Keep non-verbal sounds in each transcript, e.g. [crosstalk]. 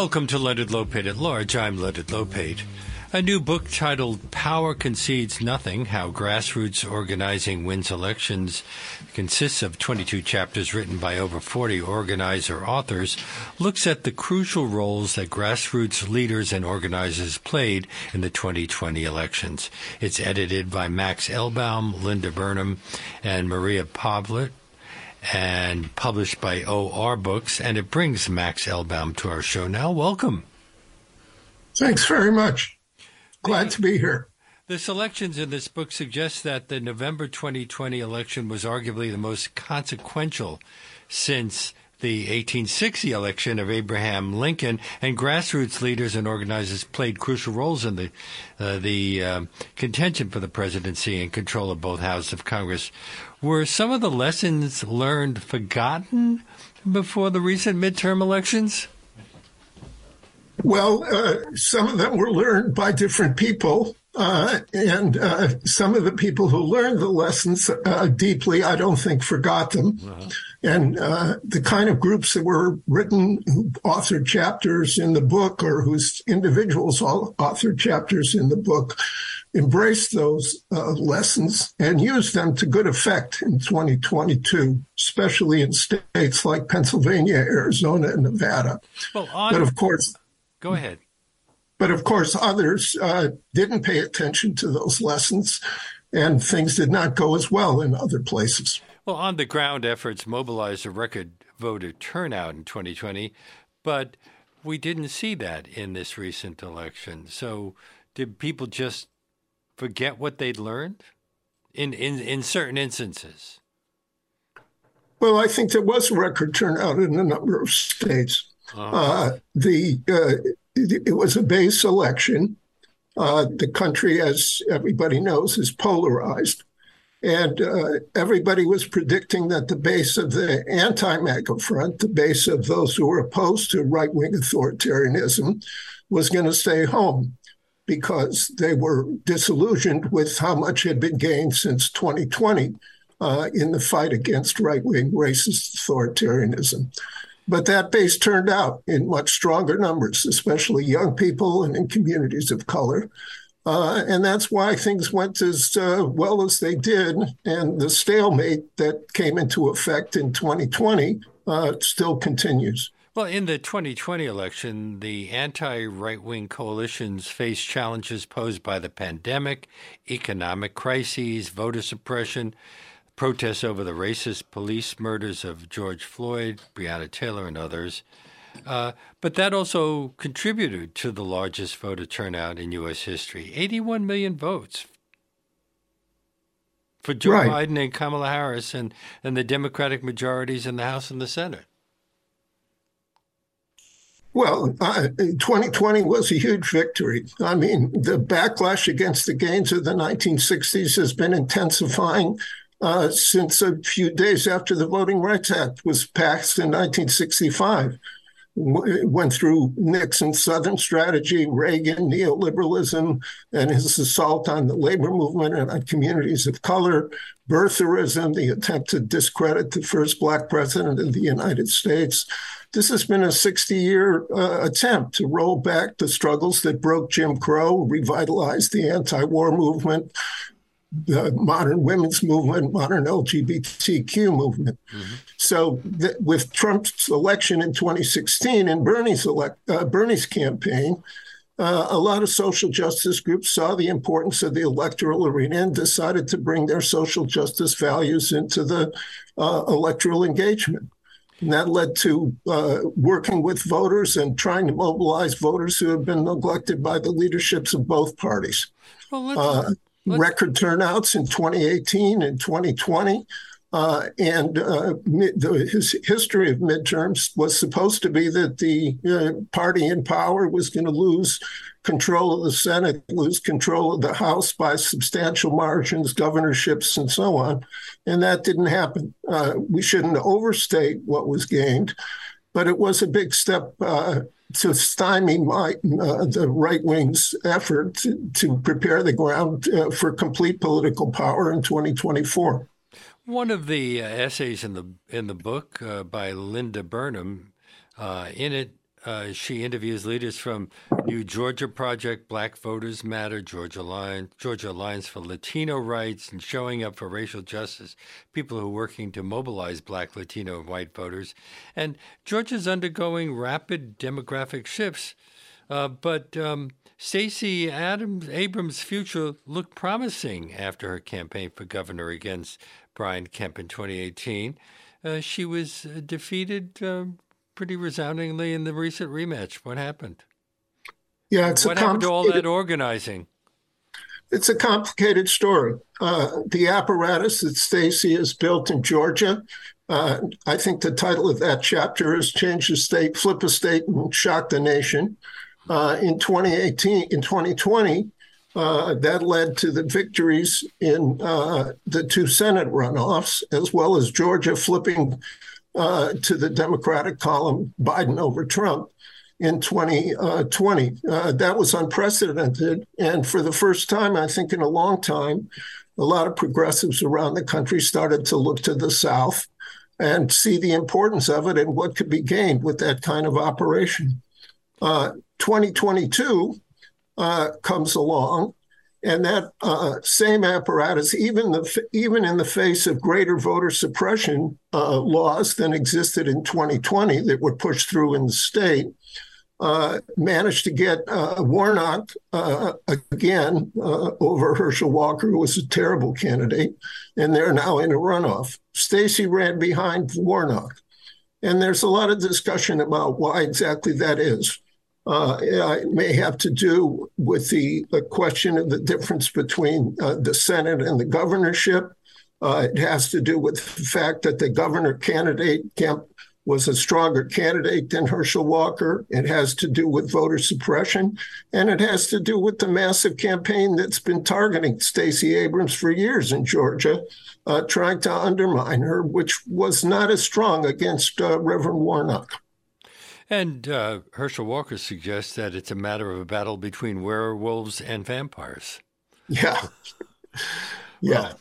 Welcome to Leonard Lopate at Large. I'm Leonard Lopate. A new book titled Power Concedes Nothing How Grassroots Organizing Wins Elections consists of 22 chapters written by over 40 organizer authors, looks at the crucial roles that grassroots leaders and organizers played in the 2020 elections. It's edited by Max Elbaum, Linda Burnham, and Maria Poblet and published by OR Books, and it brings Max Elbaum to our show now. Welcome. Thanks very much. Glad to be here. The selections in this book suggest that the November 2020 election was arguably the most consequential since the 1860 election of Abraham Lincoln, and grassroots leaders and organizers played crucial roles in the uh, the uh, contention for the presidency and control of both houses of Congress. Were some of the lessons learned forgotten before the recent midterm elections? Well, uh, some of them were learned by different people. Uh, and uh, some of the people who learned the lessons uh, deeply, I don't think, forgot them. Uh-huh. And uh, the kind of groups that were written, who authored chapters in the book, or whose individuals all authored chapters in the book, embraced those uh, lessons and used them to good effect in 2022, especially in states like Pennsylvania, Arizona, and Nevada. Well, on- but of course, Go ahead. But of course, others uh, didn't pay attention to those lessons, and things did not go as well in other places. Well, on the ground efforts mobilized a record voter turnout in 2020, but we didn't see that in this recent election. So, did people just forget what they'd learned in, in, in certain instances? Well, I think there was a record turnout in a number of states. Uh-huh. Uh, the uh, it was a base election. Uh, the country, as everybody knows, is polarized. And uh, everybody was predicting that the base of the anti MAGA front, the base of those who were opposed to right wing authoritarianism, was going to stay home because they were disillusioned with how much had been gained since 2020 uh, in the fight against right wing racist authoritarianism. But that base turned out in much stronger numbers, especially young people and in communities of color. Uh, and that's why things went as uh, well as they did. And the stalemate that came into effect in 2020 uh, still continues. Well, in the 2020 election, the anti right wing coalitions faced challenges posed by the pandemic, economic crises, voter suppression, protests over the racist police murders of George Floyd, Breonna Taylor, and others. Uh, but that also contributed to the largest voter turnout in U.S. history 81 million votes for Joe right. Biden and Kamala Harris and, and the Democratic majorities in the House and the Senate. Well, uh, 2020 was a huge victory. I mean, the backlash against the gains of the 1960s has been intensifying uh, since a few days after the Voting Rights Act was passed in 1965. Went through Nixon's Southern strategy, Reagan, neoliberalism, and his assault on the labor movement and on communities of color, birtherism, the attempt to discredit the first Black president of the United States. This has been a 60 year uh, attempt to roll back the struggles that broke Jim Crow, revitalize the anti war movement, the modern women's movement, modern LGBTQ movement. Mm-hmm. So th- with Trump's election in 2016 and Bernie's elect, uh, Bernie's campaign, uh, a lot of social justice groups saw the importance of the electoral arena and decided to bring their social justice values into the uh, electoral engagement. And that led to uh, working with voters and trying to mobilize voters who have been neglected by the leaderships of both parties. Well, uh, record turnouts in 2018 and 2020. Uh, and uh, the, his history of midterms was supposed to be that the uh, party in power was going to lose control of the Senate, lose control of the House by substantial margins, governorships, and so on. And that didn't happen. Uh, we shouldn't overstate what was gained, but it was a big step uh, to stymie my, uh, the right wing's effort to, to, prepare the ground uh, for complete political power in 2024. One of the uh, essays in the in the book uh, by Linda Burnham, uh, in it, uh, she interviews leaders from New Georgia Project, Black Voters Matter, Georgia Alliance, Georgia Alliance for Latino Rights, and Showing Up for Racial Justice, people who are working to mobilize Black, Latino, and white voters. And Georgia's undergoing rapid demographic shifts. Uh, but um, Stacey Adams Abrams' future looked promising after her campaign for governor against Brian Kemp in 2018. Uh, she was uh, defeated um, pretty resoundingly in the recent rematch. What happened? Yeah, it's what happened to all that organizing? It's a complicated story. Uh, the apparatus that Stacey has built in Georgia. Uh, I think the title of that chapter is "Change the State, Flip a State, and Shock the Nation." Uh, in 2018, in 2020, uh, that led to the victories in uh, the two Senate runoffs, as well as Georgia flipping uh, to the Democratic column, Biden over Trump in 2020. Uh, uh, that was unprecedented. And for the first time, I think in a long time, a lot of progressives around the country started to look to the South and see the importance of it and what could be gained with that kind of operation. Uh, 2022 uh, comes along, and that uh, same apparatus, even the even in the face of greater voter suppression uh, laws than existed in 2020 that were pushed through in the state, uh, managed to get uh, Warnock uh, again uh, over Herschel Walker, who was a terrible candidate, and they're now in a runoff. Stacey ran behind Warnock, and there's a lot of discussion about why exactly that is. Uh, it may have to do with the, the question of the difference between uh, the Senate and the governorship. Uh, it has to do with the fact that the governor candidate, Kemp, was a stronger candidate than Herschel Walker. It has to do with voter suppression, and it has to do with the massive campaign that's been targeting Stacey Abrams for years in Georgia, uh, trying to undermine her, which was not as strong against uh, Reverend Warnock. And uh, Herschel Walker suggests that it's a matter of a battle between werewolves and vampires. Yeah. [laughs] yeah. Well,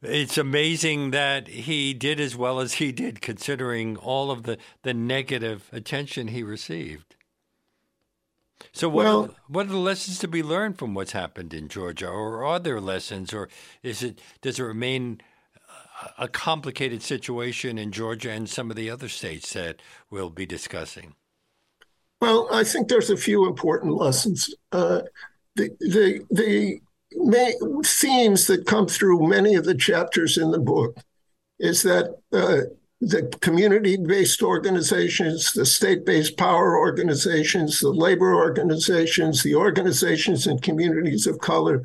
it's amazing that he did as well as he did, considering all of the, the negative attention he received. So, what, well, what are the lessons to be learned from what's happened in Georgia, or are there lessons, or is it does it remain a complicated situation in Georgia and some of the other states that we'll be discussing? Well, I think there's a few important lessons. Uh, the the the main themes that come through many of the chapters in the book is that uh, the community-based organizations, the state-based power organizations, the labor organizations, the organizations and communities of color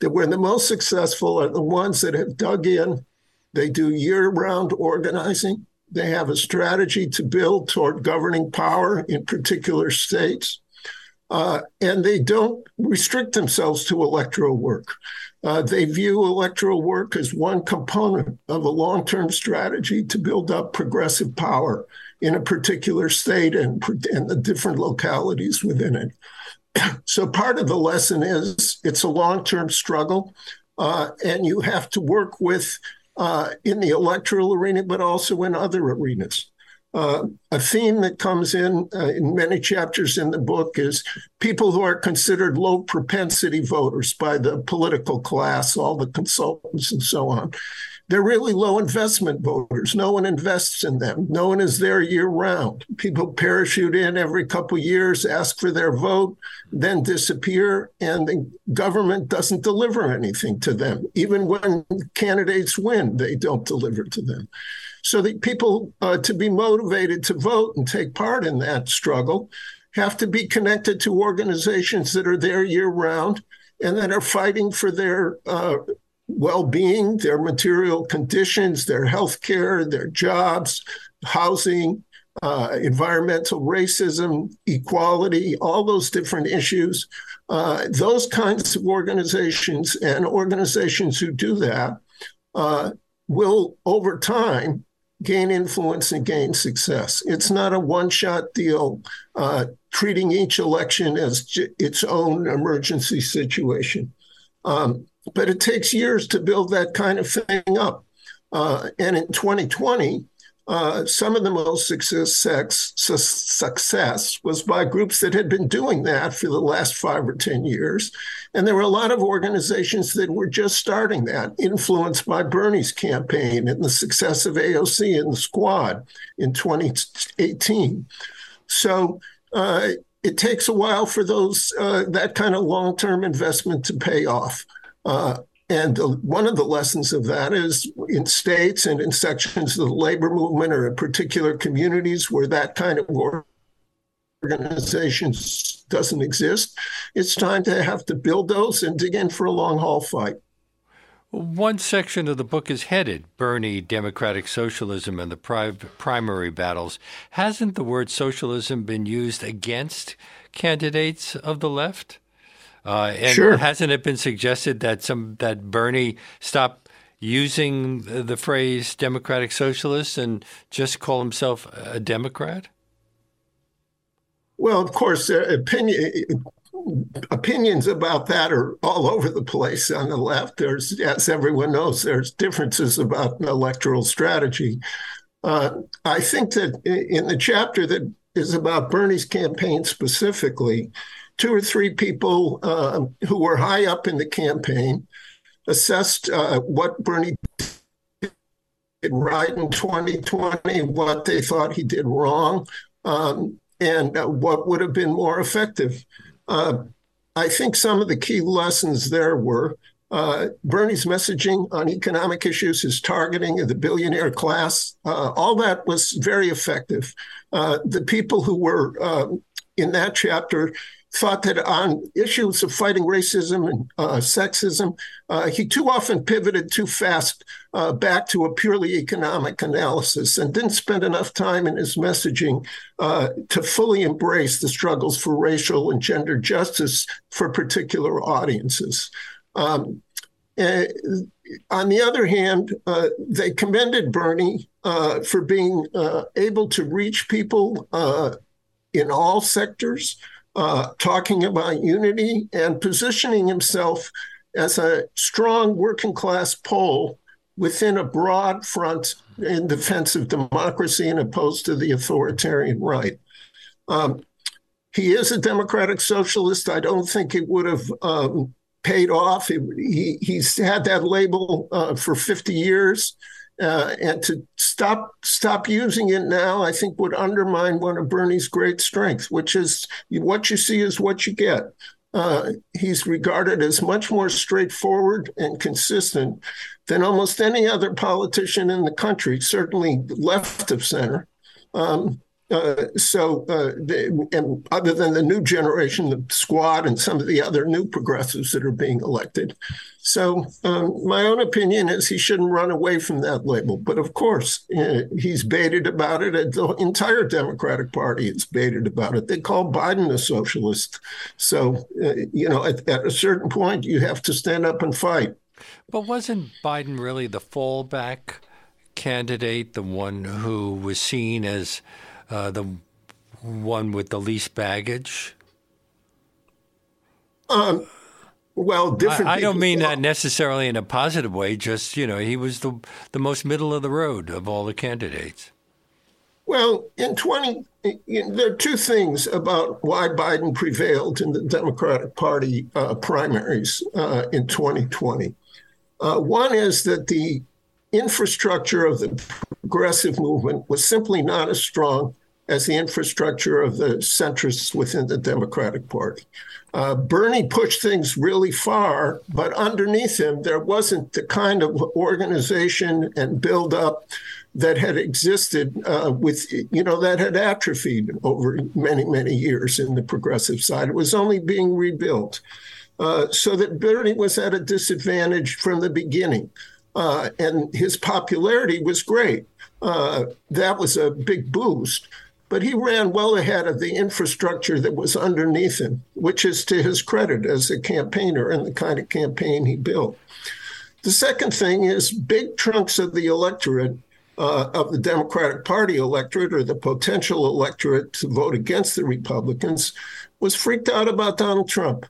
that were the most successful are the ones that have dug in they do year round organizing. They have a strategy to build toward governing power in particular states. Uh, and they don't restrict themselves to electoral work. Uh, they view electoral work as one component of a long term strategy to build up progressive power in a particular state and, and the different localities within it. [clears throat] so, part of the lesson is it's a long term struggle, uh, and you have to work with uh, in the electoral arena, but also in other arenas. Uh, a theme that comes in uh, in many chapters in the book is people who are considered low propensity voters by the political class, all the consultants, and so on. They're really low investment voters. No one invests in them. No one is there year round. People parachute in every couple years, ask for their vote, then disappear, and the government doesn't deliver anything to them. Even when candidates win, they don't deliver to them. So the people uh, to be motivated to vote and take part in that struggle have to be connected to organizations that are there year round and that are fighting for their uh, well-being, their material conditions, their health care, their jobs, housing, uh, environmental racism, equality, all those different issues. Uh, those kinds of organizations and organizations who do that uh, will, over time, gain influence and gain success. It's not a one shot deal, uh, treating each election as j- its own emergency situation. Um, but it takes years to build that kind of thing up. Uh, and in 2020, uh, some of the most success, success was by groups that had been doing that for the last five or 10 years. And there were a lot of organizations that were just starting that, influenced by Bernie's campaign and the success of AOC and the squad in 2018. So uh, it takes a while for those uh, that kind of long term investment to pay off. Uh, and one of the lessons of that is in states and in sections of the labor movement or in particular communities where that kind of organization doesn't exist, it's time to have to build those and dig in for a long haul fight. One section of the book is headed Bernie, Democratic Socialism, and the pri- Primary Battles. Hasn't the word socialism been used against candidates of the left? Uh, and sure. hasn't it been suggested that some that Bernie stop using the phrase democratic socialist and just call himself a Democrat? Well, of course, uh, opinion, opinions about that are all over the place on the left. There's, as everyone knows, there's differences about electoral strategy. Uh, I think that in the chapter that is about Bernie's campaign specifically, two or three people uh, who were high up in the campaign assessed uh, what Bernie did right in 2020, what they thought he did wrong, um, and uh, what would have been more effective. Uh, I think some of the key lessons there were uh, Bernie's messaging on economic issues, his targeting of the billionaire class, uh, all that was very effective. Uh, the people who were uh, in that chapter thought that on issues of fighting racism and uh, sexism, uh, he too often pivoted too fast uh, back to a purely economic analysis and didn't spend enough time in his messaging uh, to fully embrace the struggles for racial and gender justice for particular audiences. Um, eh, on the other hand, uh, they commended Bernie uh, for being able to reach people in all sectors uh, talking about unity and positioning himself as a strong working class pole within a broad front in defense of democracy and opposed to the authoritarian right. Um, he is a democratic socialist. I don't think it would have um, paid off. He, he's had that label uh, for 50 years. Uh, and to stop stop using it now, I think would undermine one of Bernie's great strengths, which is what you see is what you get. Uh, he's regarded as much more straightforward and consistent than almost any other politician in the country, certainly left of center. Um, uh, so, uh, and other than the new generation, the squad, and some of the other new progressives that are being elected. So, um, my own opinion is he shouldn't run away from that label. But of course, uh, he's baited about it. The entire Democratic Party is baited about it. They call Biden a socialist. So, uh, you know, at, at a certain point, you have to stand up and fight. But wasn't Biden really the fallback candidate, the one who was seen as uh, the one with the least baggage? Um, well, different. I, I don't mean that necessarily in a positive way. Just you know, he was the the most middle of the road of all the candidates. Well, in 20, there are two things about why Biden prevailed in the Democratic Party uh, primaries uh, in 2020. Uh, one is that the infrastructure of the progressive movement was simply not as strong as the infrastructure of the centrists within the Democratic Party. Uh, Bernie pushed things really far, but underneath him, there wasn't the kind of organization and buildup that had existed uh, with, you know, that had atrophied over many, many years in the progressive side. It was only being rebuilt. Uh, so that Bernie was at a disadvantage from the beginning. Uh, and his popularity was great. Uh, that was a big boost. But he ran well ahead of the infrastructure that was underneath him, which is to his credit as a campaigner and the kind of campaign he built. The second thing is big chunks of the electorate, uh, of the Democratic Party electorate or the potential electorate to vote against the Republicans, was freaked out about Donald Trump.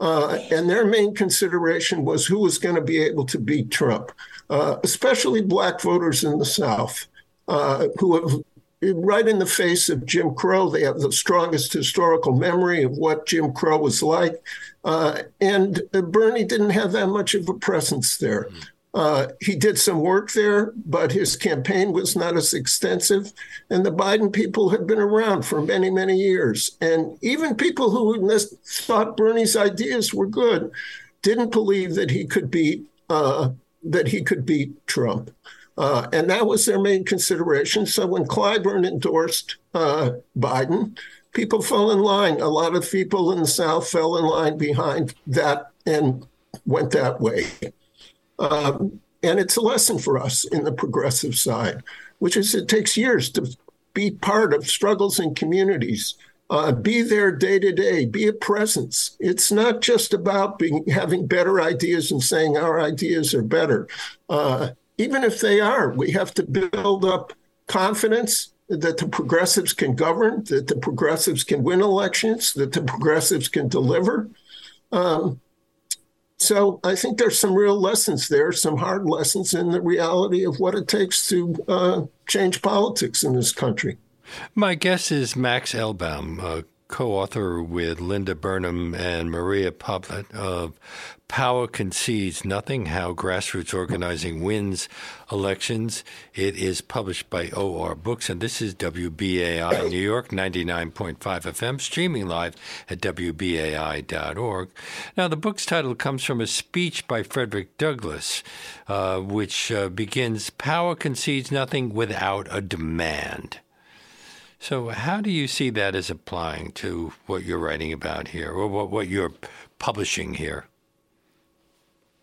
Uh, and their main consideration was who was going to be able to beat Trump, uh, especially black voters in the South. uh, who have right in the face of Jim Crow. They have the strongest historical memory of what Jim Crow was like. Uh, and Bernie didn't have that much of a presence there. Uh, he did some work there, but his campaign was not as extensive. And the Biden people had been around for many, many years. And even people who thought Bernie's ideas were good didn't believe that he could beat uh, that he could beat Trump. Uh, and that was their main consideration. So when Clyburn endorsed uh, Biden, people fell in line. A lot of people in the South fell in line behind that and went that way. Um, and it's a lesson for us in the progressive side, which is it takes years to be part of struggles in communities, uh, be there day to day, be a presence. It's not just about being having better ideas and saying our ideas are better. Uh, even if they are, we have to build up confidence that the progressives can govern, that the progressives can win elections, that the progressives can deliver. Um, so I think there's some real lessons there, some hard lessons in the reality of what it takes to uh, change politics in this country. My guess is Max Elbaum, co author with Linda Burnham and Maria Poblet of Power Concedes Nothing How Grassroots Organizing Wins Elections. It is published by OR Books, and this is WBAI New York 99.5 FM, streaming live at WBAI.org. Now, the book's title comes from a speech by Frederick Douglass, uh, which uh, begins Power concedes nothing without a demand. So, how do you see that as applying to what you're writing about here, or what, what you're publishing here?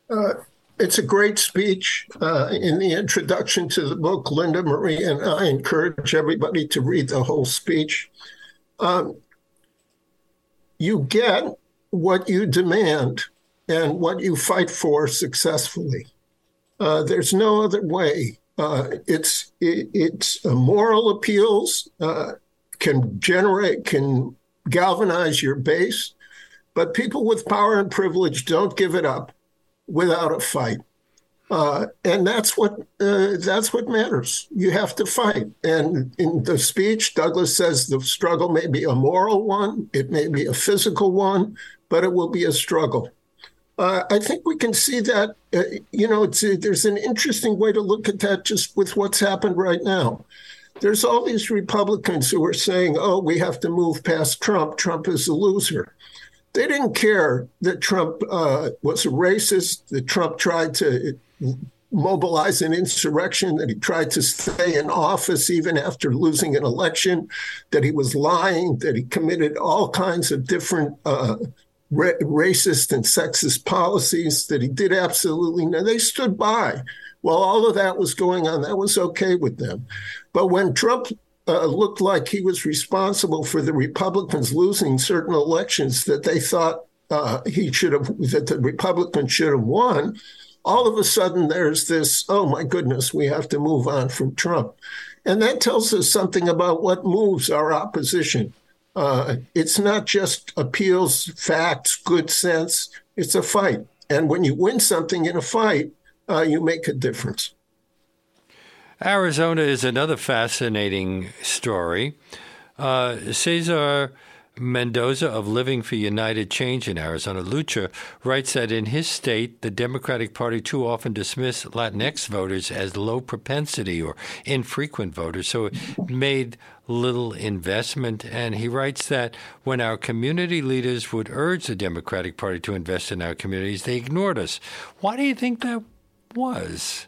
Uh, it's a great speech. Uh, in the introduction to the book, Linda Marie and I encourage everybody to read the whole speech. Um, you get what you demand and what you fight for successfully. Uh, there's no other way. Uh, it's it, it's moral appeals uh, can generate can galvanize your base, but people with power and privilege don't give it up without a fight. Uh, and that's what uh, that's what matters. You have to fight. And in the speech, Douglass says the struggle may be a moral one, it may be a physical one, but it will be a struggle. Uh, I think we can see that, uh, you know, a, there's an interesting way to look at that just with what's happened right now. There's all these Republicans who are saying, oh, we have to move past Trump. Trump is a loser. They didn't care that Trump uh, was a racist, that Trump tried to mobilize an insurrection, that he tried to stay in office even after losing an election, that he was lying, that he committed all kinds of different uh, ra- racist and sexist policies that he did absolutely no. They stood by while all of that was going on. That was okay with them. But when Trump uh, looked like he was responsible for the Republicans losing certain elections that they thought uh, he should have, that the Republicans should have won, all of a sudden there's this, oh my goodness, we have to move on from Trump. And that tells us something about what moves our opposition. Uh, it's not just appeals, facts, good sense. It's a fight. And when you win something in a fight, uh, you make a difference. Arizona is another fascinating story. Uh, Cesar Mendoza of Living for United Change in Arizona, Lucha, writes that in his state, the Democratic Party too often dismiss Latinx voters as low propensity or infrequent voters, so it made little investment. And he writes that when our community leaders would urge the Democratic Party to invest in our communities, they ignored us. Why do you think that was?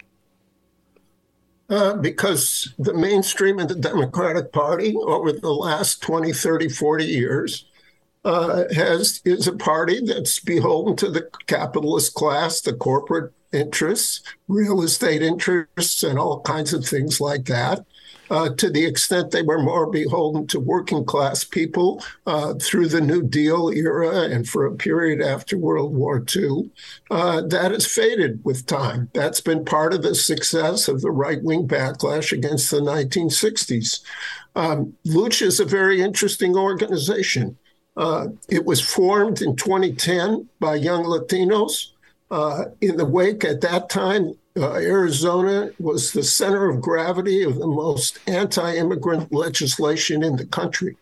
Uh, because the mainstream of the Democratic Party over the last 20, 30, 40 years uh, has is a party that's beholden to the capitalist class, the corporate interests, real estate interests, and all kinds of things like that uh, to the extent they were more beholden to working class people uh, through the New Deal era and for a period after World War II. Uh, that has faded with time. That's been part of the success of the right wing backlash against the 1960s. Um, Lucha is a very interesting organization. Uh, it was formed in 2010 by young Latinos. Uh, in the wake at that time uh, Arizona was the center of gravity of the most anti immigrant legislation in the country.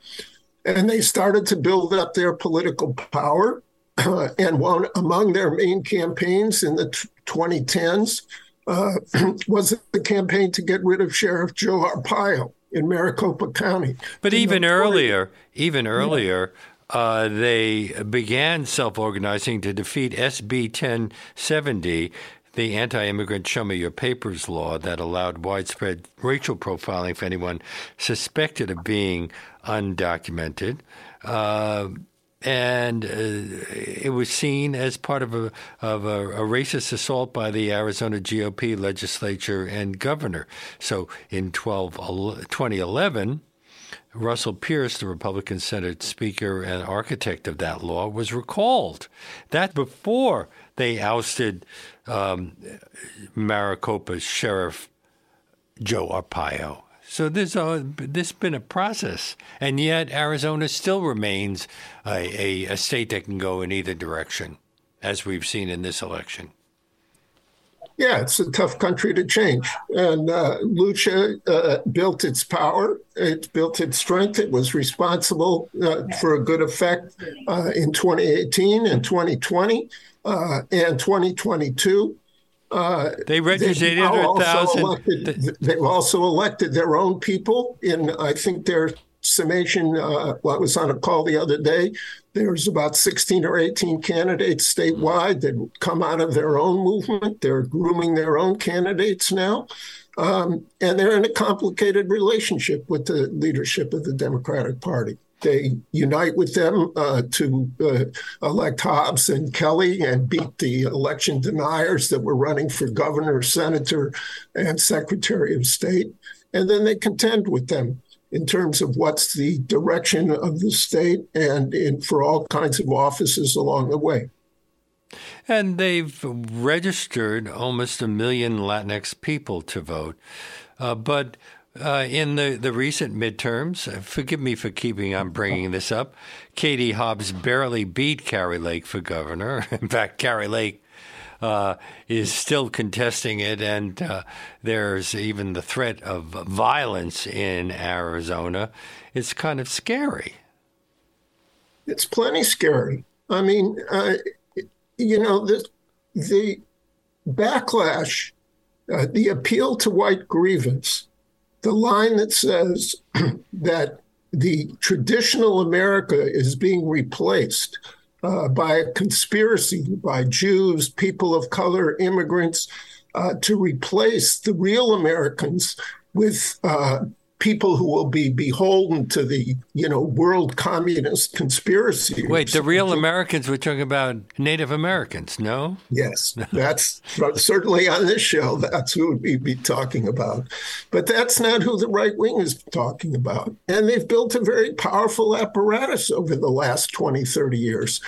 And they started to build up their political power. Uh, [clears throat] and one among their main campaigns in the t- 2010s uh, [clears throat] was the campaign to get rid of Sheriff Joe Arpaio in Maricopa County. But even earlier, even earlier, uh, they began self organizing to defeat SB 1070, the anti immigrant Show Me Your Papers law that allowed widespread racial profiling for anyone suspected of being undocumented. Uh, and uh, it was seen as part of a of a, a, racist assault by the Arizona GOP legislature and governor. So in 12, 2011, Russell Pearce, the Republican Senate Speaker and architect of that law, was recalled. That before they ousted um, Maricopa's Sheriff Joe Arpaio. So there's a, this been a process, and yet Arizona still remains a, a, a state that can go in either direction, as we've seen in this election. Yeah, it's a tough country to change. And uh, Lucha uh, built its power, it built its strength. It was responsible uh, for a good effect uh, in 2018 and 2020 uh, and 2022. Uh, they registered 800,000. They've also elected their own people in, I think, their summation. Uh, well, I was on a call the other day. There's about 16 or 18 candidates statewide that come out of their own movement. They're grooming their own candidates now. Um, and they're in a complicated relationship with the leadership of the Democratic Party they unite with them uh, to uh, elect Hobbs and Kelly and beat the election deniers that were running for governor, senator, and secretary of state. And then they contend with them in terms of what's the direction of the state and in, for all kinds of offices along the way. And they've registered almost a million Latinx people to vote. Uh, but uh, in the, the recent midterms, uh, forgive me for keeping on bringing this up, Katie Hobbs barely beat Kari Lake for governor. [laughs] In fact, Kari Lake uh, is still contesting it, and uh, there's even the threat of violence in Arizona. It's kind of scary. It's plenty scary. I mean, uh, you know, the, the backlash, uh, the appeal to white grievance the line that says [clears throat] that the traditional America is being replaced uh, by a conspiracy by Jews, people of color, immigrants, uh, to replace the real Americans with uh, people who will be beholden to the you know world communist conspiracy. Wait, the real Americans we're talking about Native Americans, no? Yes, [laughs] that's certainly on this show. That's who we'd be talking about, but that's not who the right wing is talking about. And they've built a very powerful apparatus over the last 20, 30 years.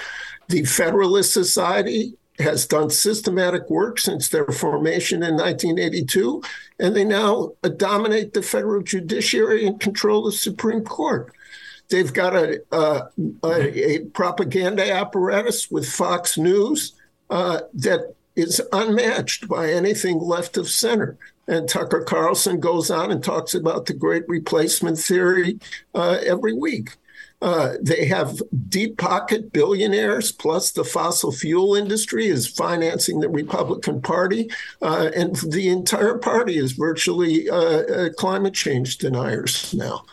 The Federalist Society has done systematic work since their formation in 1982, and they now dominate the federal judiciary and control the Supreme Court. They've got a, a, a propaganda apparatus with Fox News uh, that is unmatched by anything left of center. And Tucker Carlson goes on and talks about the great replacement theory uh, every week. Uh, they have deep pocket billionaires, plus the fossil fuel industry is financing the Republican Party, uh, and the entire party is virtually uh, uh climate change deniers now.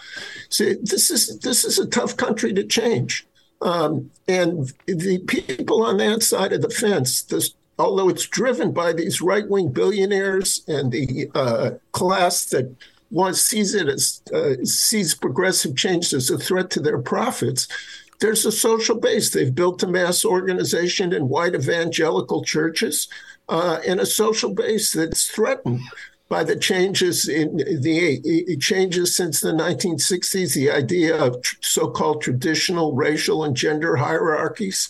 So this is this is a tough country to change, um, and the people on that side of the fence, this, although it's driven by these right wing billionaires and the uh, class that one sees it as uh, sees progressive change as a threat to their profits, there's a social base. They've built a mass organization in white evangelical churches uh, and a social base that's threatened by the changes in the changes since the 1960s, the idea of so-called traditional racial and gender hierarchies,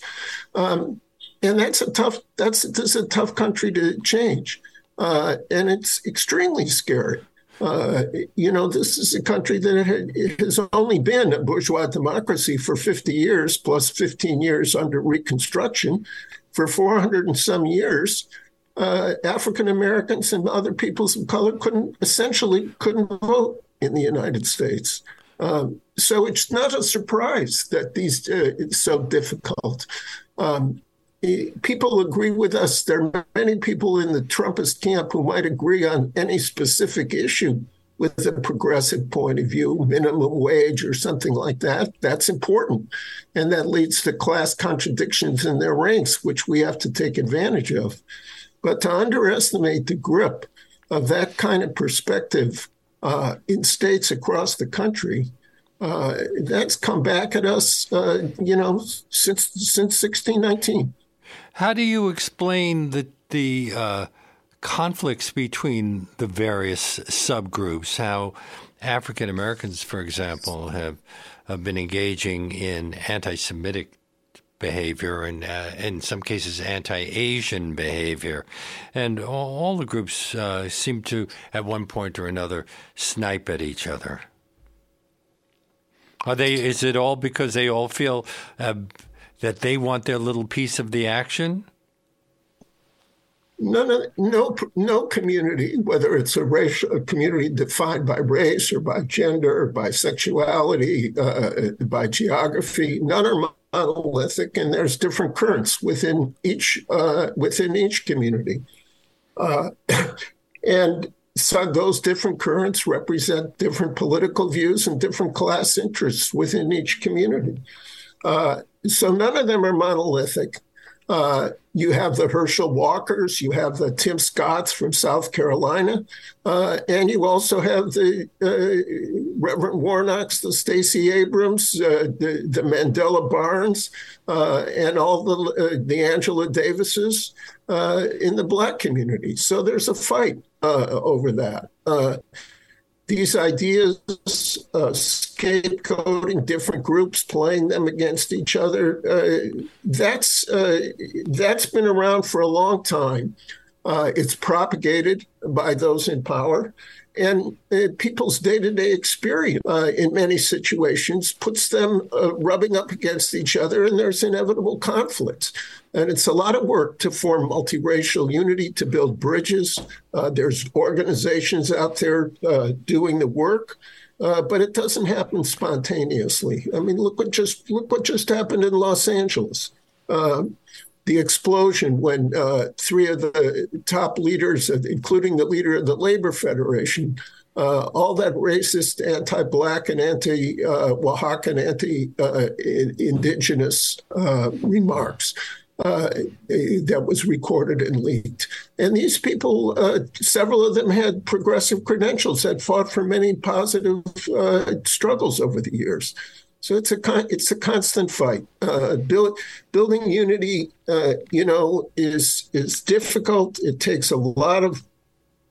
um, and that's a tough that's this is a tough country to change, uh, and it's extremely scary. Uh, you know, this is a country that has only been a bourgeois democracy for 50 years, plus 15 years under Reconstruction. For 400 and some years, uh, African Americans and other peoples of color couldn't essentially couldn't vote in the United States. Um, so it's not a surprise that these uh, it's so difficult. Um, people agree with us. There are many people in the Trumpist camp who might agree on any specific issue with a progressive point of view, minimum wage or something like that. That's important. And that leads to class contradictions in their ranks, which we have to take advantage of. But to underestimate the grip of that kind of perspective uh, in states across the country, uh, that's come back at us, uh, you know, since since 1619. How do you explain the the uh, conflicts between the various subgroups? How African Americans, for example, have, been engaging in anti-Semitic behavior and uh, in some cases anti-Asian behavior, and all, all the groups uh, seem to, at one point or another, snipe at each other. Are they? Is it all because they all feel uh, that they want their little piece of the action? None of, no, no community, whether it's a racial a community defined by race or by gender or by sexuality, uh, by geography, none are monolithic, and there's different currents within each uh, within each community, uh, [coughs] and so those different currents represent different political views and different class interests within each community. Uh, so none of them are monolithic. Uh, you have the Herschel Walkers, you have the Tim Scotts from South Carolina, uh, and you also have the uh, Reverend Warnocks, the Stacey Abrams, uh, the, the, Mandela Barnes, uh, and all the the Angela Davises in the Black community. So there's a fight over that these ideas uh, scapegoating different groups, playing them against each other. Uh, that's uh, that's been around for a long time. Uh, it's propagated by those in power, and uh, people's day-to-day experience uh, in many situations puts them rubbing up against each other, and there's inevitable conflicts. And it's a lot of work to form multiracial unity, to build bridges. Uh, there's organizations out there uh, doing the work, uh, but it doesn't happen spontaneously. I mean, look what just look what just happened in Los Angeles. The explosion when uh, three of the top leaders, including the leader of the Labor Federation, uh, all that racist, anti-black, and anti-Oaxacan, uh, anti-indigenous uh, remarks uh, that was recorded and leaked. And these people, uh, several of them had progressive credentials, had fought for many positive uh, struggles over the years. So it's a con- it's a constant fight. Uh, build, building unity, uh, you know, is is difficult. It takes a lot of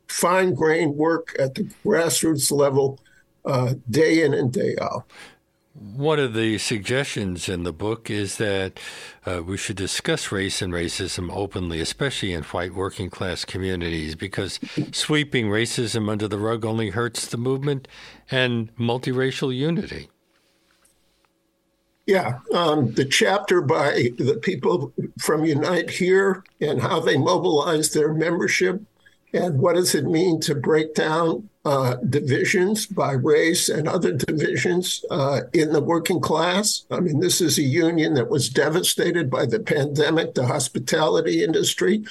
fine grained work at the grassroots level, uh, day in and day out. One of the suggestions in the book is that uh, we should discuss race and racism openly, especially in white working class communities, because sweeping racism under the rug only hurts the movement and multiracial unity. Yeah, um, the chapter by the people from Unite Here and how they mobilize their membership and what does it mean to break down uh, divisions by race and other divisions uh, in the working class? I mean, this is a union that was devastated by the pandemic, the hospitality industry,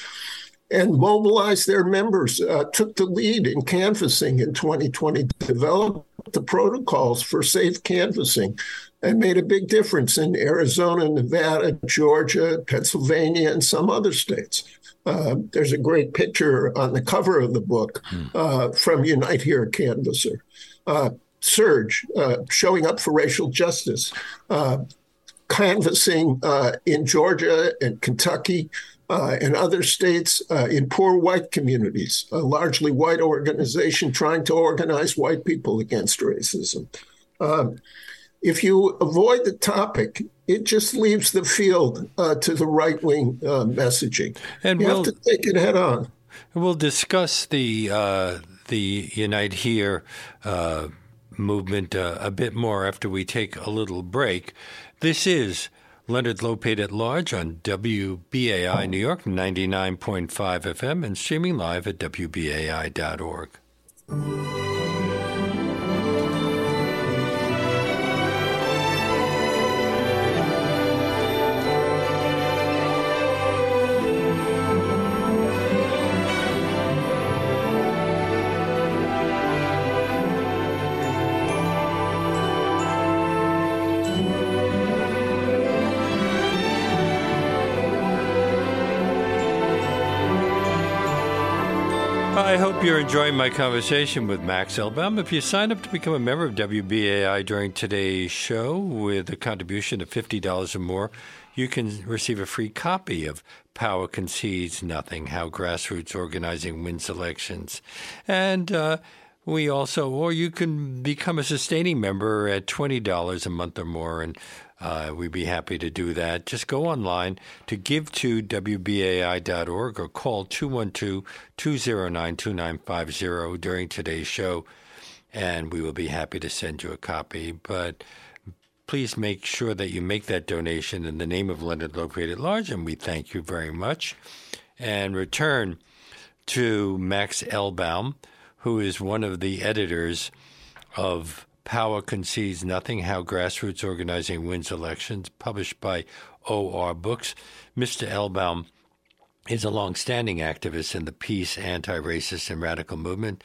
and mobilized their members, uh, took the lead in canvassing in 2020, developed the protocols for safe canvassing and made a big difference in Arizona, Nevada, Georgia, Pennsylvania, and some other states. Uh, there's a great picture on the cover of the book hmm. uh, from Unite Here canvasser. Uh, SURJ, uh, showing up for racial justice, uh, canvassing uh, in Georgia and Kentucky and other states in poor white communities, a largely white organization trying to organize white people against racism. Um, if you avoid the topic, it just leaves the field uh, to the right wing uh, messaging. And you we'll, have to take it head on. We'll discuss the uh, the Unite Here uh, movement uh, a bit more after we take a little break. This is Leonard Lopate at Large on WBAI New York 99.5 FM and streaming live at WBAI.org. I hope you're enjoying my conversation with Max Elbaum. If you sign up to become a member of WBAI during today's show with a contribution of $50 or more, you can receive a free copy of Power Concedes Nothing How Grassroots Organizing Wins Elections. And uh, we also, or you can become a sustaining member at $20 a month or more. And uh, we'd be happy to do that. Just go online to give to WBAI.org or call 212 209 2950 during today's show, and we will be happy to send you a copy. But please make sure that you make that donation in the name of Leonard Lopate at Large, and we thank you very much. And return to Max Elbaum, who is one of the editors of Power Concedes Nothing How Grassroots Organizing Wins Elections, published by OR Books. Mr. Elbaum is a long-standing activist in the peace, anti-racist, and radical movement.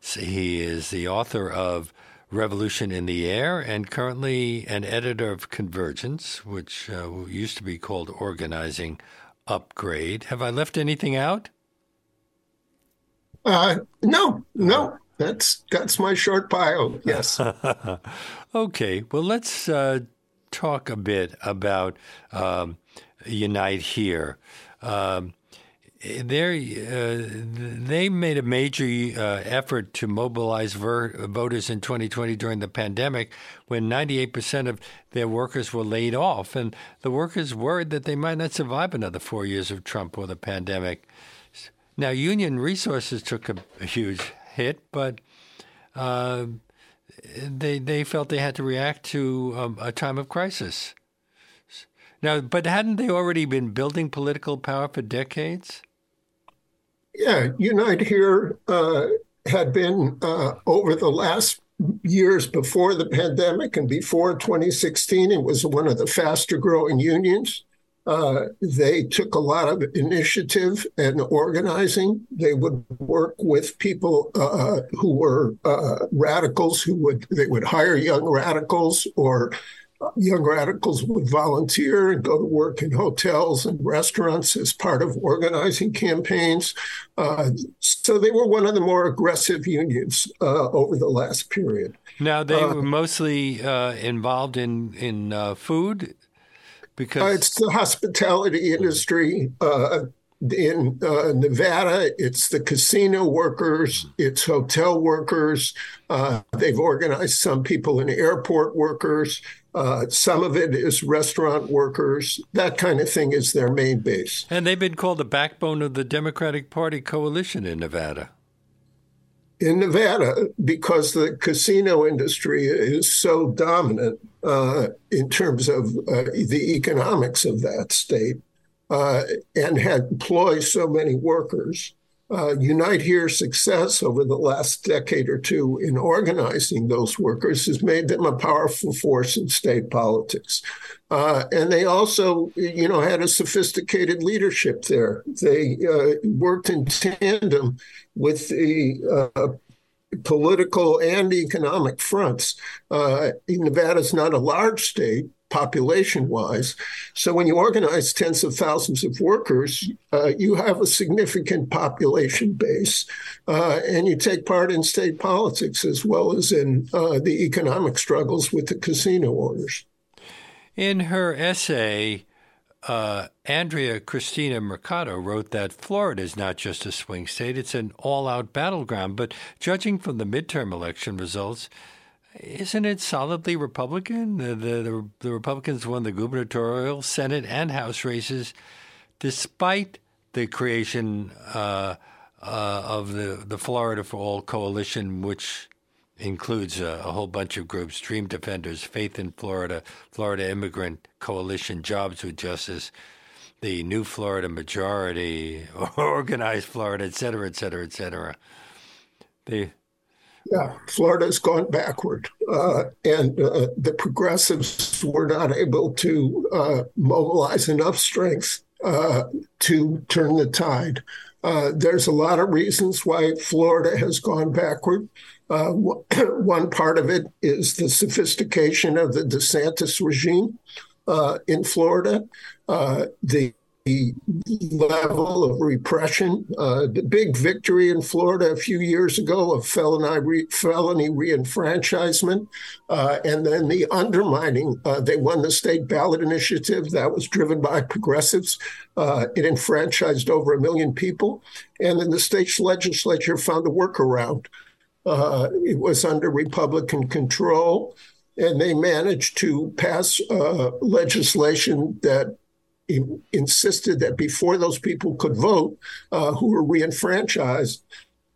He is the author of Revolution in the Air and currently an editor of Convergence, which uh, used to be called Organizing Upgrade. Have I left anything out? Uh, no, no. That's that's my short bio. Yes. [laughs] okay. Well, let's uh, talk a bit about um, Unite Here. Um, uh, they made a major uh, effort to mobilize ver- voters in 2020 during the pandemic when 98% of their workers were laid off. And the workers worried that they might not survive another four years of Trump or the pandemic. Now, union resources took a, a huge hit, but uh, they they felt they had to react to um, a time of crisis. Now, but hadn't they already been building political power for decades? Yeah, Unite Here uh, had been uh, over the last years before the pandemic and before 2016. It was one of the faster growing unions. Uh, they took a lot of initiative and organizing. They would work with people uh, who were uh, radicals, who would they would hire young radicals, or young radicals would volunteer and go to work in hotels and restaurants as part of organizing campaigns. Uh, so they were one of the more aggressive unions uh, over the last period. Now they were mostly involved in in food because uh, it's the hospitality industry uh, in uh, Nevada. It's the casino workers. It's hotel workers. Uh, they've organized some people in airport workers. Uh, some of it is restaurant workers. That kind of thing is their main base. And they've been called the backbone of the Democratic Party coalition in Nevada in Nevada because the casino industry is so dominant uh, in terms of uh, the economics of that state uh, and had employed so many workers. Uh, Unite Here's success over the last decade or two in organizing those workers has made them a powerful force in state politics. Uh, and they also, you know, had a sophisticated leadership there. They uh, worked in tandem with the uh, political and economic fronts. Uh, Nevada is not a large state population wise. So when you organize tens of thousands of workers, uh, you have a significant population base uh, and you take part in state politics as well as in uh, the economic struggles with the casino owners. In her essay, uh, Andrea Cristina Mercado wrote that Florida is not just a swing state, it's an all out battleground. But judging from the midterm election results, isn't it solidly Republican? The, the, the Republicans won the gubernatorial, Senate, and House races despite the creation uh, uh, of the, the Florida for All coalition, which includes a, a, whole bunch of groups Dream Defenders, Faith in Florida, Florida Immigrant Coalition, Jobs with Justice, the New Florida Majority, [laughs] Organized Florida, et cetera, et cetera, et cetera. Yeah, Florida's gone backward, uh, and uh, the progressives were not able to uh, mobilize enough strength uh, to turn the tide. Uh, there's a lot of reasons why Florida has gone backward. Uh, [coughs] one part of it is the sophistication of the DeSantis regime in Florida. the the level of repression. Uh, the big victory in Florida a few years ago of felony, re- felony reenfranchisement, uh, and then the undermining. Uh, they won the state ballot initiative that was driven by progressives. Uh, it enfranchised over a million people, and then the state legislature found a workaround. Uh, it was under Republican control, and they managed to pass uh, legislation that insisted that before those people could vote, uh, who were reenfranchised,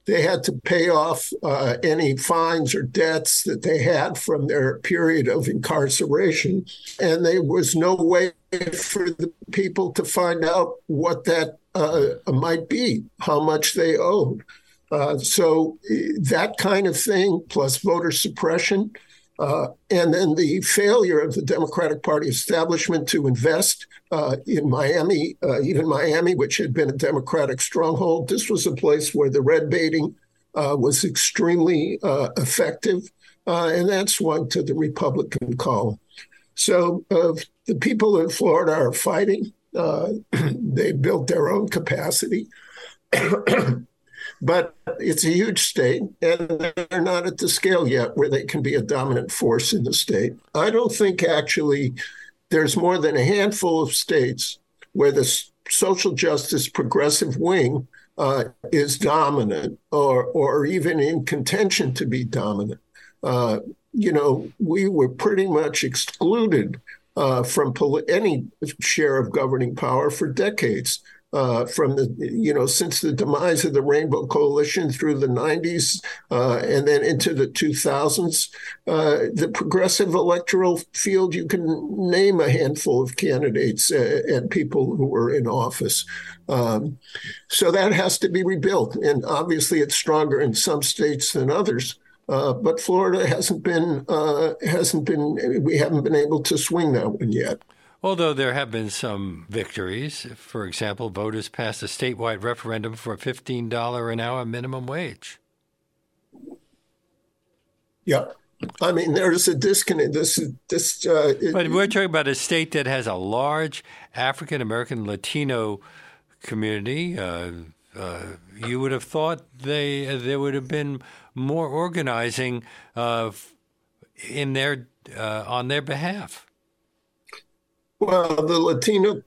they had to pay off uh, any fines or debts that they had from their period of incarceration. And there was no way for the people to find out what that uh, might be, how much they owed. Uh, so that kind of thing, plus voter suppression, uh, and then the failure of the Democratic Party establishment to invest uh, in Miami, uh, even Miami, which had been a Democratic stronghold, this was a place where the red baiting uh, was extremely uh, effective. and that swung to the Republican column. So the people in Florida are fighting. [clears throat] they built their own capacity. But it's a huge state, and they're not at the scale yet where they can be a dominant force in the state. I don't think actually there's more than a handful of states where the social justice progressive wing uh, is dominant or, or even in contention to be dominant. Uh, you know, we were pretty much excluded uh, from any share of governing power for decades uh, from the you know since the demise of the Rainbow Coalition through the 90s uh, and then into the 2000s, uh, the progressive electoral field you can name a handful of candidates uh, and people who were in office. Um, so that has to be rebuilt, and obviously it's stronger in some states than others. Uh, but Florida hasn't been uh, hasn't been we haven't been able to swing that one yet. Although there have been some victories. For example, voters passed a statewide referendum for a $15 an hour minimum wage. Yeah. I mean, there's a disconnect. This, this. Uh, it, but we're talking about a state that has a large African American Latino community. Uh, uh, you would have thought they there would have been more organizing uh, in their uh, on their behalf. Well, the Latino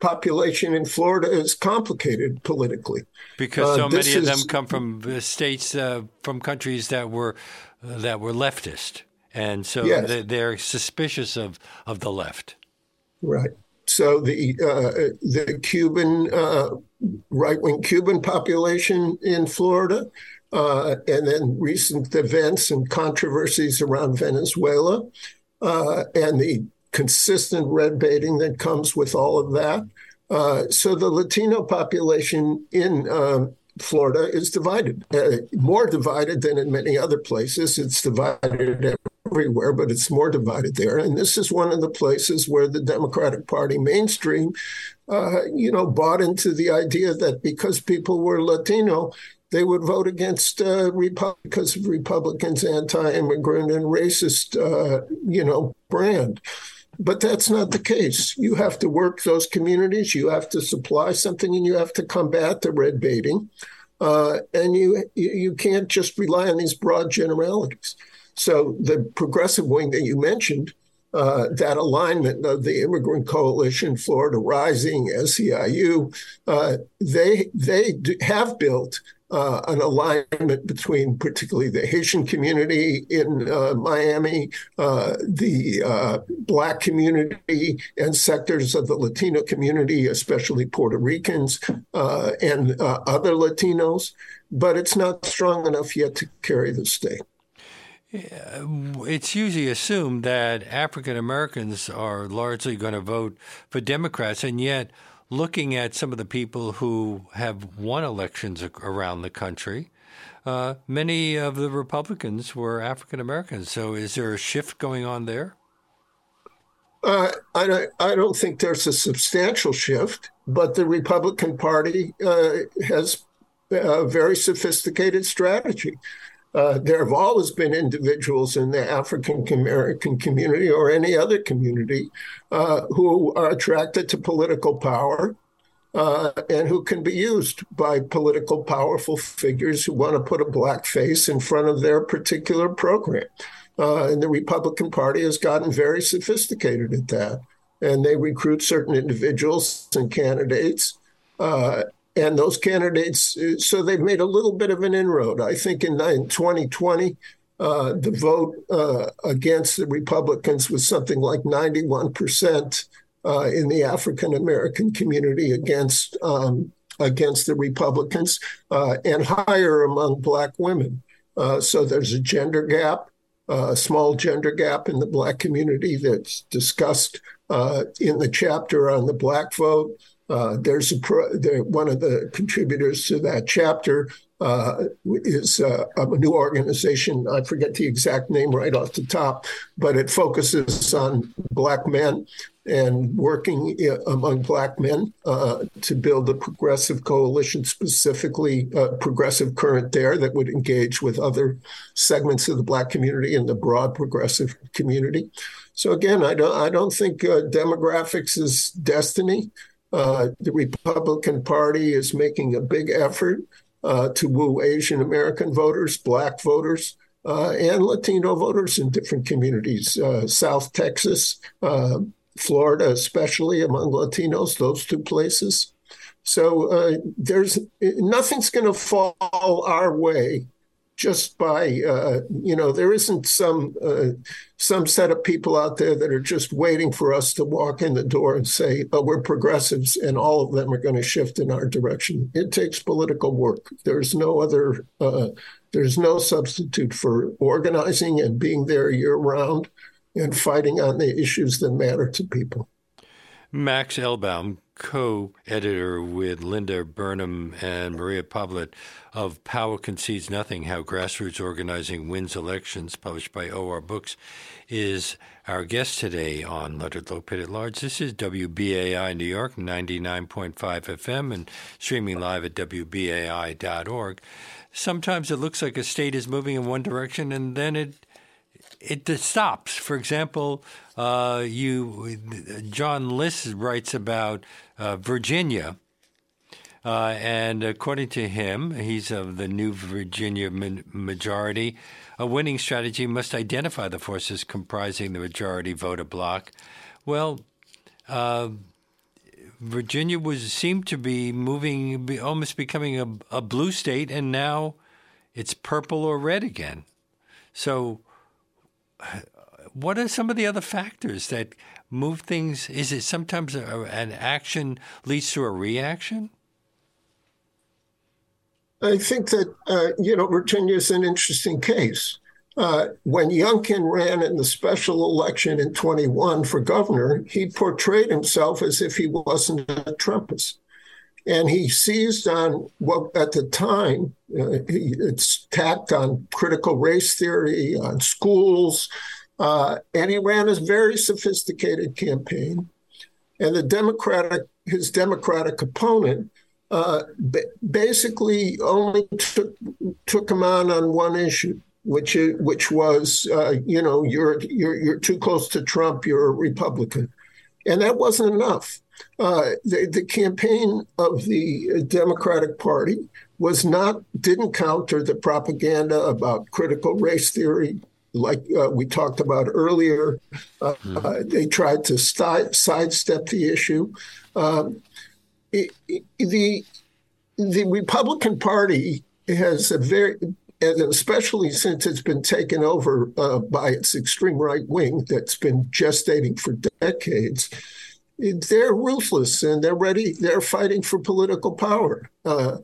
population in Florida is complicated politically because so uh, many of them come from states uh, from countries that were uh, that were leftist, and so yes. they're, suspicious of of the left. Right. So the uh, the Cuban uh, right wing Cuban population in Florida. Uh, and then recent events and controversies around Venezuela, and the consistent red baiting that comes with all of that. Uh, so the Latino population in um, Florida is divided, uh, more divided than in many other places. It's divided everywhere, but it's more divided there. And this is one of the places where the Democratic Party mainstream, uh, you know, bought into the idea that because people were Latino, they would vote against uh, because of Republicans' anti-immigrant and racist, uh, you know, brand. But that's not the case. You have to work those communities, you have to supply something, and you have to combat the red baiting. Uh, and you you can't just rely on these broad generalities. So the progressive wing that you mentioned, uh, that alignment of the immigrant coalition, Florida Rising, SEIU, uh, they they have built uh, an alignment between particularly the Haitian community in uh, Miami, uh, the uh, Black community, and sectors of the Latino community, especially Puerto Ricans uh, and uh, other Latinos. But it's not strong enough yet to carry the state. it's usually assumed that African Americans are largely going to vote for Democrats, and yet, looking at some of the people who have won elections around the country, uh, many of the Republicans were African Americans. So, is there a shift going on there? Uh, I, don't, I don't think there's a substantial shift, but the Republican Party uh, has a very sophisticated strategy. Uh, there have always been individuals in the African American community or any other community uh, who are attracted to political power uh, and who can be used by political powerful figures who want to put a black face in front of their particular program. Uh, and the Republican Party has gotten very sophisticated at that. And they recruit certain individuals and candidates. Uh, and those candidates, uh, so they've made a little bit of an inroad. I think in 2020, uh, the vote uh, against the Republicans was something like 91% uh, in the African American community against um, against the Republicans, uh, and higher among Black women. Uh, so there's a gender gap, a small gender gap in the Black community that's discussed in the chapter on the Black vote. Uh, there's a pro, one of the contributors to that chapter uh, is uh, a new organization. I forget the exact name right off the top, but it focuses on Black men and working among Black men uh, to build a progressive coalition, specifically a progressive current there that would engage with other segments of the Black community and the broad progressive community. So again, I don't I don't think uh, demographics is destiny. Uh, the Republican Party is making a big effort uh, to woo Asian American voters, Black voters, uh, and Latino voters in different communities. Uh, South Texas, uh, Florida, especially among Latinos, those two places. So there's nothing's going to fall our way just by uh, you know there isn't some uh, some set of people out there that are just waiting for us to walk in the door and say oh we're progressives and all of them are going to shift in our direction. It takes political work. There's no other uh, there's no substitute for organizing and being there year round and fighting on the issues that matter to people. Max Elbaum co editor with Linda Burnham and Maria Poblet of Power Concedes Nothing How Grassroots Organizing Wins Elections, published by OR Books, is our guest today on Leonard Lopate at Large. This is WBAI New York, 99.5 FM, and streaming live at WBAI.org. Sometimes it looks like a state is moving in one direction and then it it stops. For example, uh, you Jon Liss writes about uh, Virginia. Uh, and according to him, he's of the new Virginia majority. A winning strategy must identify the forces comprising the majority voter bloc. Well, uh, Virginia was seemed to be moving, be almost becoming a, a blue state, and now it's purple or red again. So, what are some of the other factors that move things? Is it sometimes a, an action leads to a reaction? I think that, uh, you know, Virginia is an interesting case. Uh, when Youngkin ran in the special election in 21 for governor, he portrayed himself as if he wasn't a Trumpist. And he seized on what at the time, uh, he, it's tacked on critical race theory, on schools, uh, and he ran a very sophisticated campaign. And the Democratic, his Democratic opponent, uh, basically only took took him on on one issue, which is, which was, uh, you know, you're you're you're too close to Trump. You're a Republican, and that wasn't enough. Uh, the, the campaign of the Democratic Party was not didn't counter the propaganda about critical race theory, like uh, we talked about earlier. Uh, mm-hmm. they tried to st- sidestep the issue. Um, it, it, the the Republican Party has a very and especially since it's been taken over uh, by its extreme right wing that's been gestating for decades, they're ruthless and they're ready. They're fighting for political power. Uh,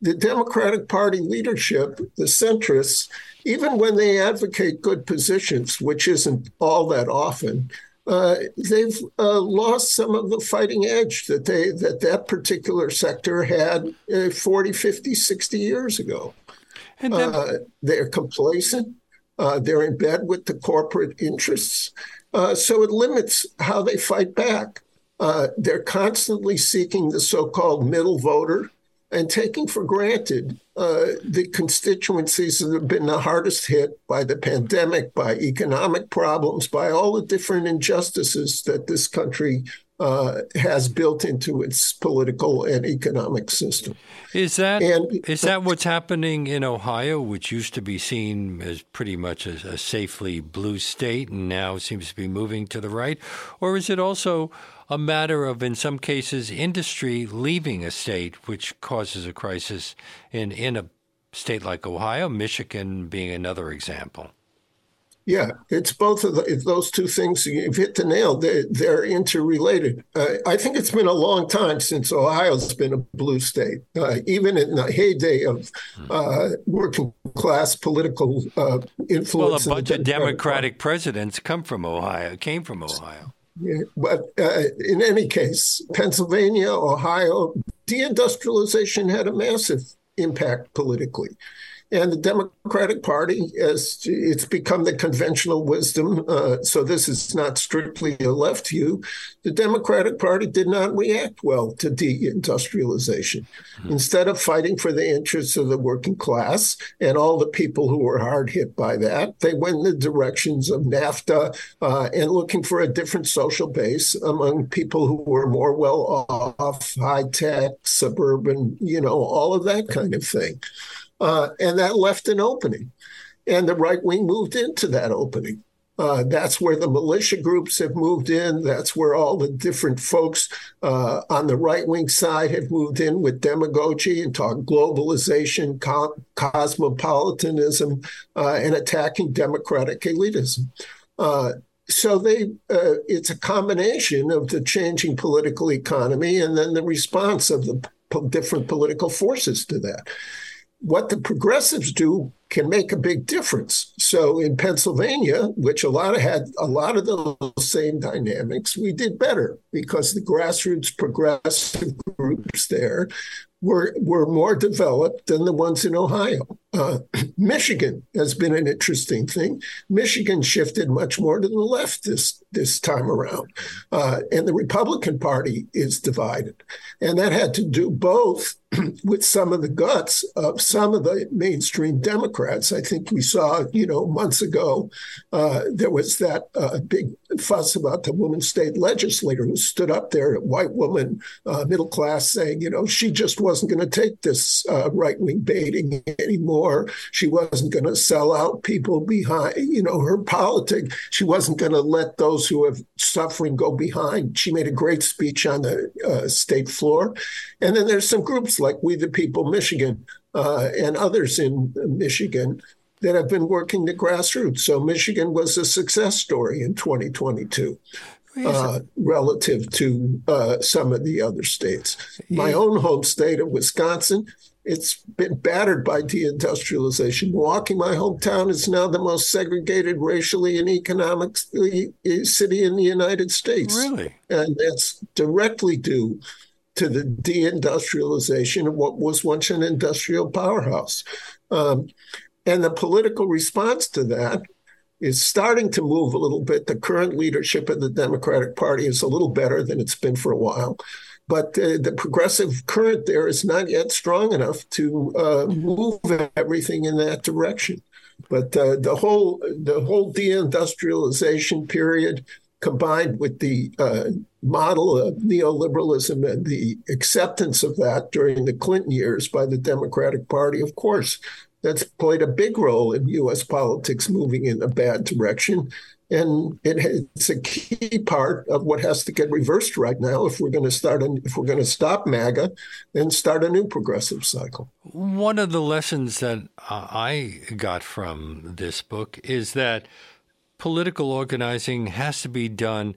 the Democratic Party leadership, the centrists, even when they advocate good positions, which isn't all that often, uh, they've uh, lost some of the fighting edge that they that that particular sector had uh, 40, 50, 60 years ago. And then- uh, they're complacent. Uh, they're in bed with the corporate interests. Uh, so it limits how they fight back. they're constantly seeking the so called middle voter and taking for granted uh, the constituencies that have been the hardest hit by the pandemic, by economic problems, by all the different injustices that this country uh, has built into its political and economic system. Is that and, is that what's happening in Ohio, which used to be seen as pretty much a, a safely blue state, and now seems to be moving to the right, or is it also a matter of, in some cases, industry leaving a state, which causes a crisis in, in a state like Ohio, Michigan being another example. Yeah, it's both of the, those two things. You've hit the nail. They're, they're interrelated. Uh, I think it's been a long time since Ohio's been a blue state. Uh, even in the heyday of uh, working class political uh, influence. Well, a bunch of Democratic presidents come from Ohio, came from Ohio. Yeah, but uh, in any case, Pennsylvania, Ohio, deindustrialization had a massive impact politically. And the Democratic Party, as it's become the conventional wisdom, uh, so this is not strictly a left view, the Democratic Party did not react well to deindustrialization. Mm-hmm. Instead of fighting for the interests of the working class and all the people who were hard hit by that, they went in the directions of NAFTA uh, and looking for a different social base among people who were more well off, high tech, suburban, you know, all of that kind of thing. Uh, and that left an opening. And the right wing moved into that opening. Uh, that's where the militia groups have moved in. That's where all the different folks uh, on the right wing side have moved in with demagogy and talk globalization, co- cosmopolitanism, uh, and attacking democratic elitism. Uh, so they, uh, it's a combination of the changing political economy and then the response of the p- different political forces to that what the progressives do can make a big difference. So in Pennsylvania, which a lot of had a lot of the same dynamics, we did better because the grassroots progressive groups there were were more developed than the ones in Ohio. Uh, [clears throat] Michigan has been an interesting thing. Michigan shifted much more to the left this this time around, uh, and the Republican Party is divided, and that had to do both [clears throat] with some of the guts of some of the mainstream Democrats. I think we saw, you know, months ago, uh, there was that uh, big fuss about the woman state legislator who stood up there, a white woman, uh, middle class, saying, you know, she just wasn't going to take this uh, right wing baiting anymore. She wasn't going to sell out people behind, you know, her politic. She wasn't going to let those who have suffering go behind. She made a great speech on the uh, state floor. And then there's some groups like We the People Michigan uh, and others in Michigan that have been working the grassroots. So Michigan was a success story in 2022. Uh, relative to uh, some of the other states. My own home state of Wisconsin, it's been battered by deindustrialization. Milwaukee, my hometown, is now the most segregated racially and economically uh, city in the United States. Really? And that's directly due to the deindustrialization of what was once an industrial powerhouse. Um, and the political response to that is starting to move a little bit. The current leadership of the Democratic Party is a little better than it's been for a while. But uh, the progressive current there is not yet strong enough to uh, move everything in that direction. But uh, the whole the whole deindustrialization period, combined with the uh, model of neoliberalism and the acceptance of that during the Clinton years by the Democratic Party, of course, that's played a big role in U.S. politics moving in a bad direction. And it, it's a key part of what has to get reversed right now if we're going to start, a, if we're going to stop MAGA and start a new progressive cycle. One of the lessons that I got from this book is that political organizing has to be done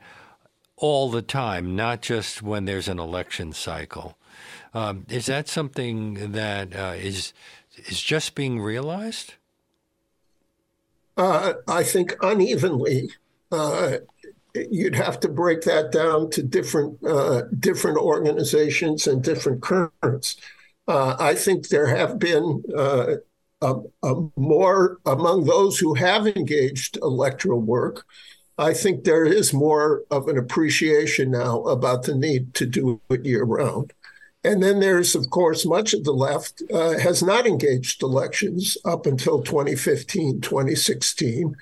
all the time, not just when there's an election cycle. Um, is that something that uh, is is just being realized? Uh, I think unevenly. Uh, you'd have to break that down to different uh, different organizations and different currents. Uh, I think there have been uh, a, a more among those who have engaged electoral work. I think there is more of an appreciation now about the need to do it year round. And then there's, of course, much of the left uh, has not engaged elections up until 2015, 2016.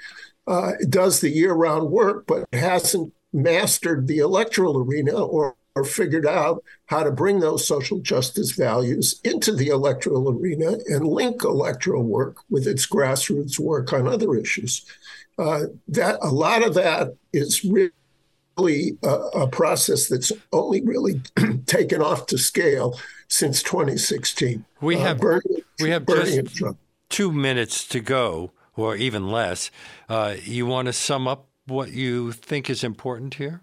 Uh, does the year round work, but hasn't mastered the electoral arena or, or figured out how to bring those social justice values into the electoral arena and link electoral work with its grassroots work on other issues. Uh, that a lot of that is really a, a process that's only really [clears throat] taken off to scale since 2016. We uh, have uh, Bernie, we have Bernie just two minutes to go, or even less. Uh, you want to sum up what you think is important here?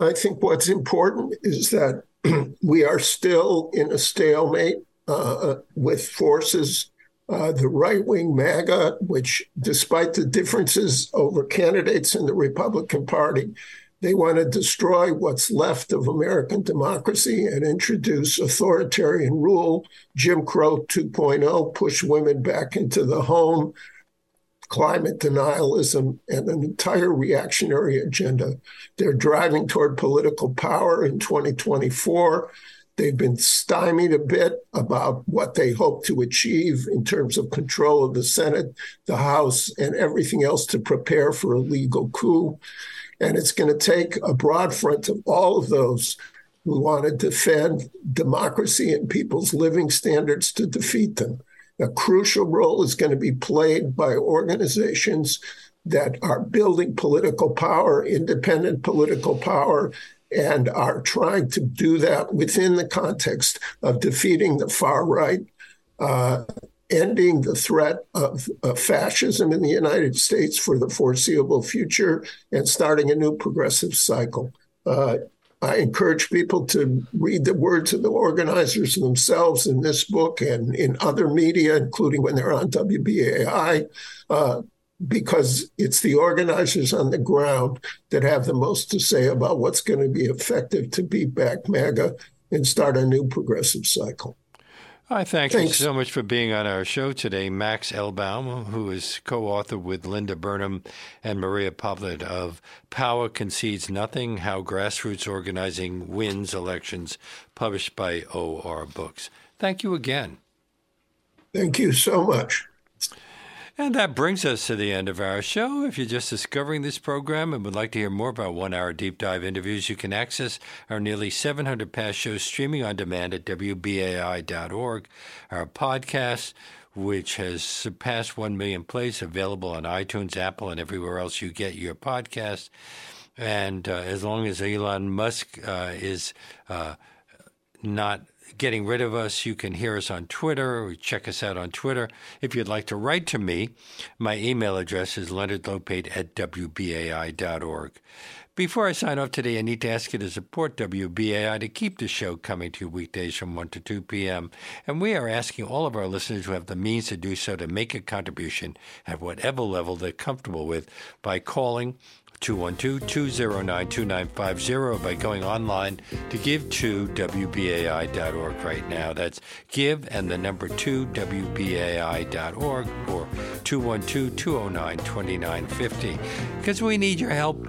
I think what's important is that [clears throat] we are still in a stalemate uh, with forces uh, the right wing MAGA, which, despite the differences over candidates in the Republican Party, they want to destroy what's left of American democracy and introduce authoritarian rule, Jim Crow 2.0, push women back into the home, climate denialism, and an entire reactionary agenda. They're driving toward political power in 2024. They've been stymied a bit about what they hope to achieve in terms of control of the Senate, the House, and everything else to prepare for a legal coup. And it's going to take a broad front of all of those who want to defend democracy and people's living standards to defeat them. A crucial role is going to be played by organizations that are building political power, independent political power, and are trying to do that within the context of defeating the far right, uh, ending the threat of, of, fascism in the United States for the foreseeable future, and starting a new progressive cycle. Uh, I encourage people to read the words of the organizers themselves in this book and in other media, including when they're on WBAI. Uh, because it's the organizers on the ground that have the most to say about what's going to be effective to beat back MAGA and start a new progressive cycle. I thank Thanks. you so much for being on our show today, Max Elbaum, who is co-author with Linda Burnham and Maria Poblet of Power Concedes Nothing: How Grassroots Organizing Wins Elections, published by OR Books. Thank you again. Thank you so much. And that brings us to the end of our show. If you're just discovering this program and would like to hear more about one hour deep dive interviews, you can access our nearly 700 past shows streaming on demand at WBAI.org. Our podcast, which has surpassed 1 million plays, available on iTunes, Apple, and everywhere else you get your podcast. And uh, as long as Elon Musk uh, is uh, not getting rid of us, you can hear us on Twitter or check us out on Twitter. If you'd like to write to me, my email address is leonardlopate at wbai.org. Before I sign off today, I need to ask you to support WBAI to keep the show coming to you weekdays from 1 to 2 p.m. And we are asking all of our listeners who have the means to do so to make a contribution at whatever level they're comfortable with by calling 212-209-2950 by going online to give to WBAI.org right now. That's give and the number 2 WBAI.org or 212-209-2950 because we need your help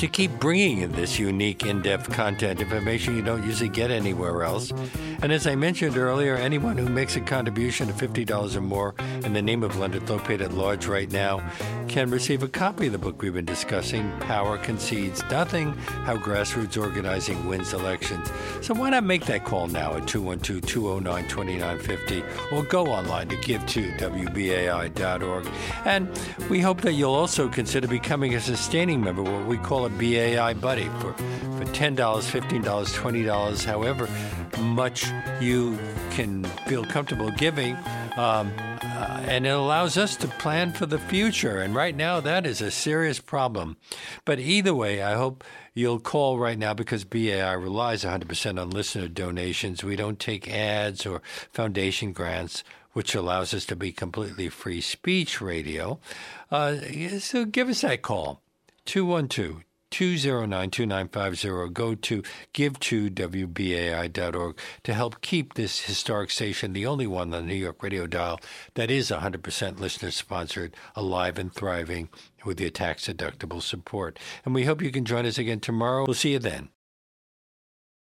to keep bringing in this unique, in depth content information you don't usually get anywhere else. And as I mentioned earlier, anyone who makes a contribution of $50 or more in the name of Leonard Lopate at large right now can receive a copy of the book we've been discussing, Power Concedes Nothing How Grassroots Organizing Wins Elections. So why not make that call now at 212 209 2950 or go online to give to WBAI.org. And we hope that you'll also consider becoming a sustaining member, what we call a BAI Buddy, for, for $10, $15, $20, however much you can feel comfortable giving Um, uh, and it allows us to plan for the future. And right now, that is a serious problem. But either way, I hope you'll call right now because BAI relies 100% on listener donations. We don't take ads or foundation grants which allows us to be completely free speech radio. Uh, so give us that call 212 209 2950. Go to give2wbai.org to help keep this historic station, the only one on the New York radio dial that is 100% listener sponsored, alive and thriving with your tax deductible support. And we hope you can join us again tomorrow. We'll see you then.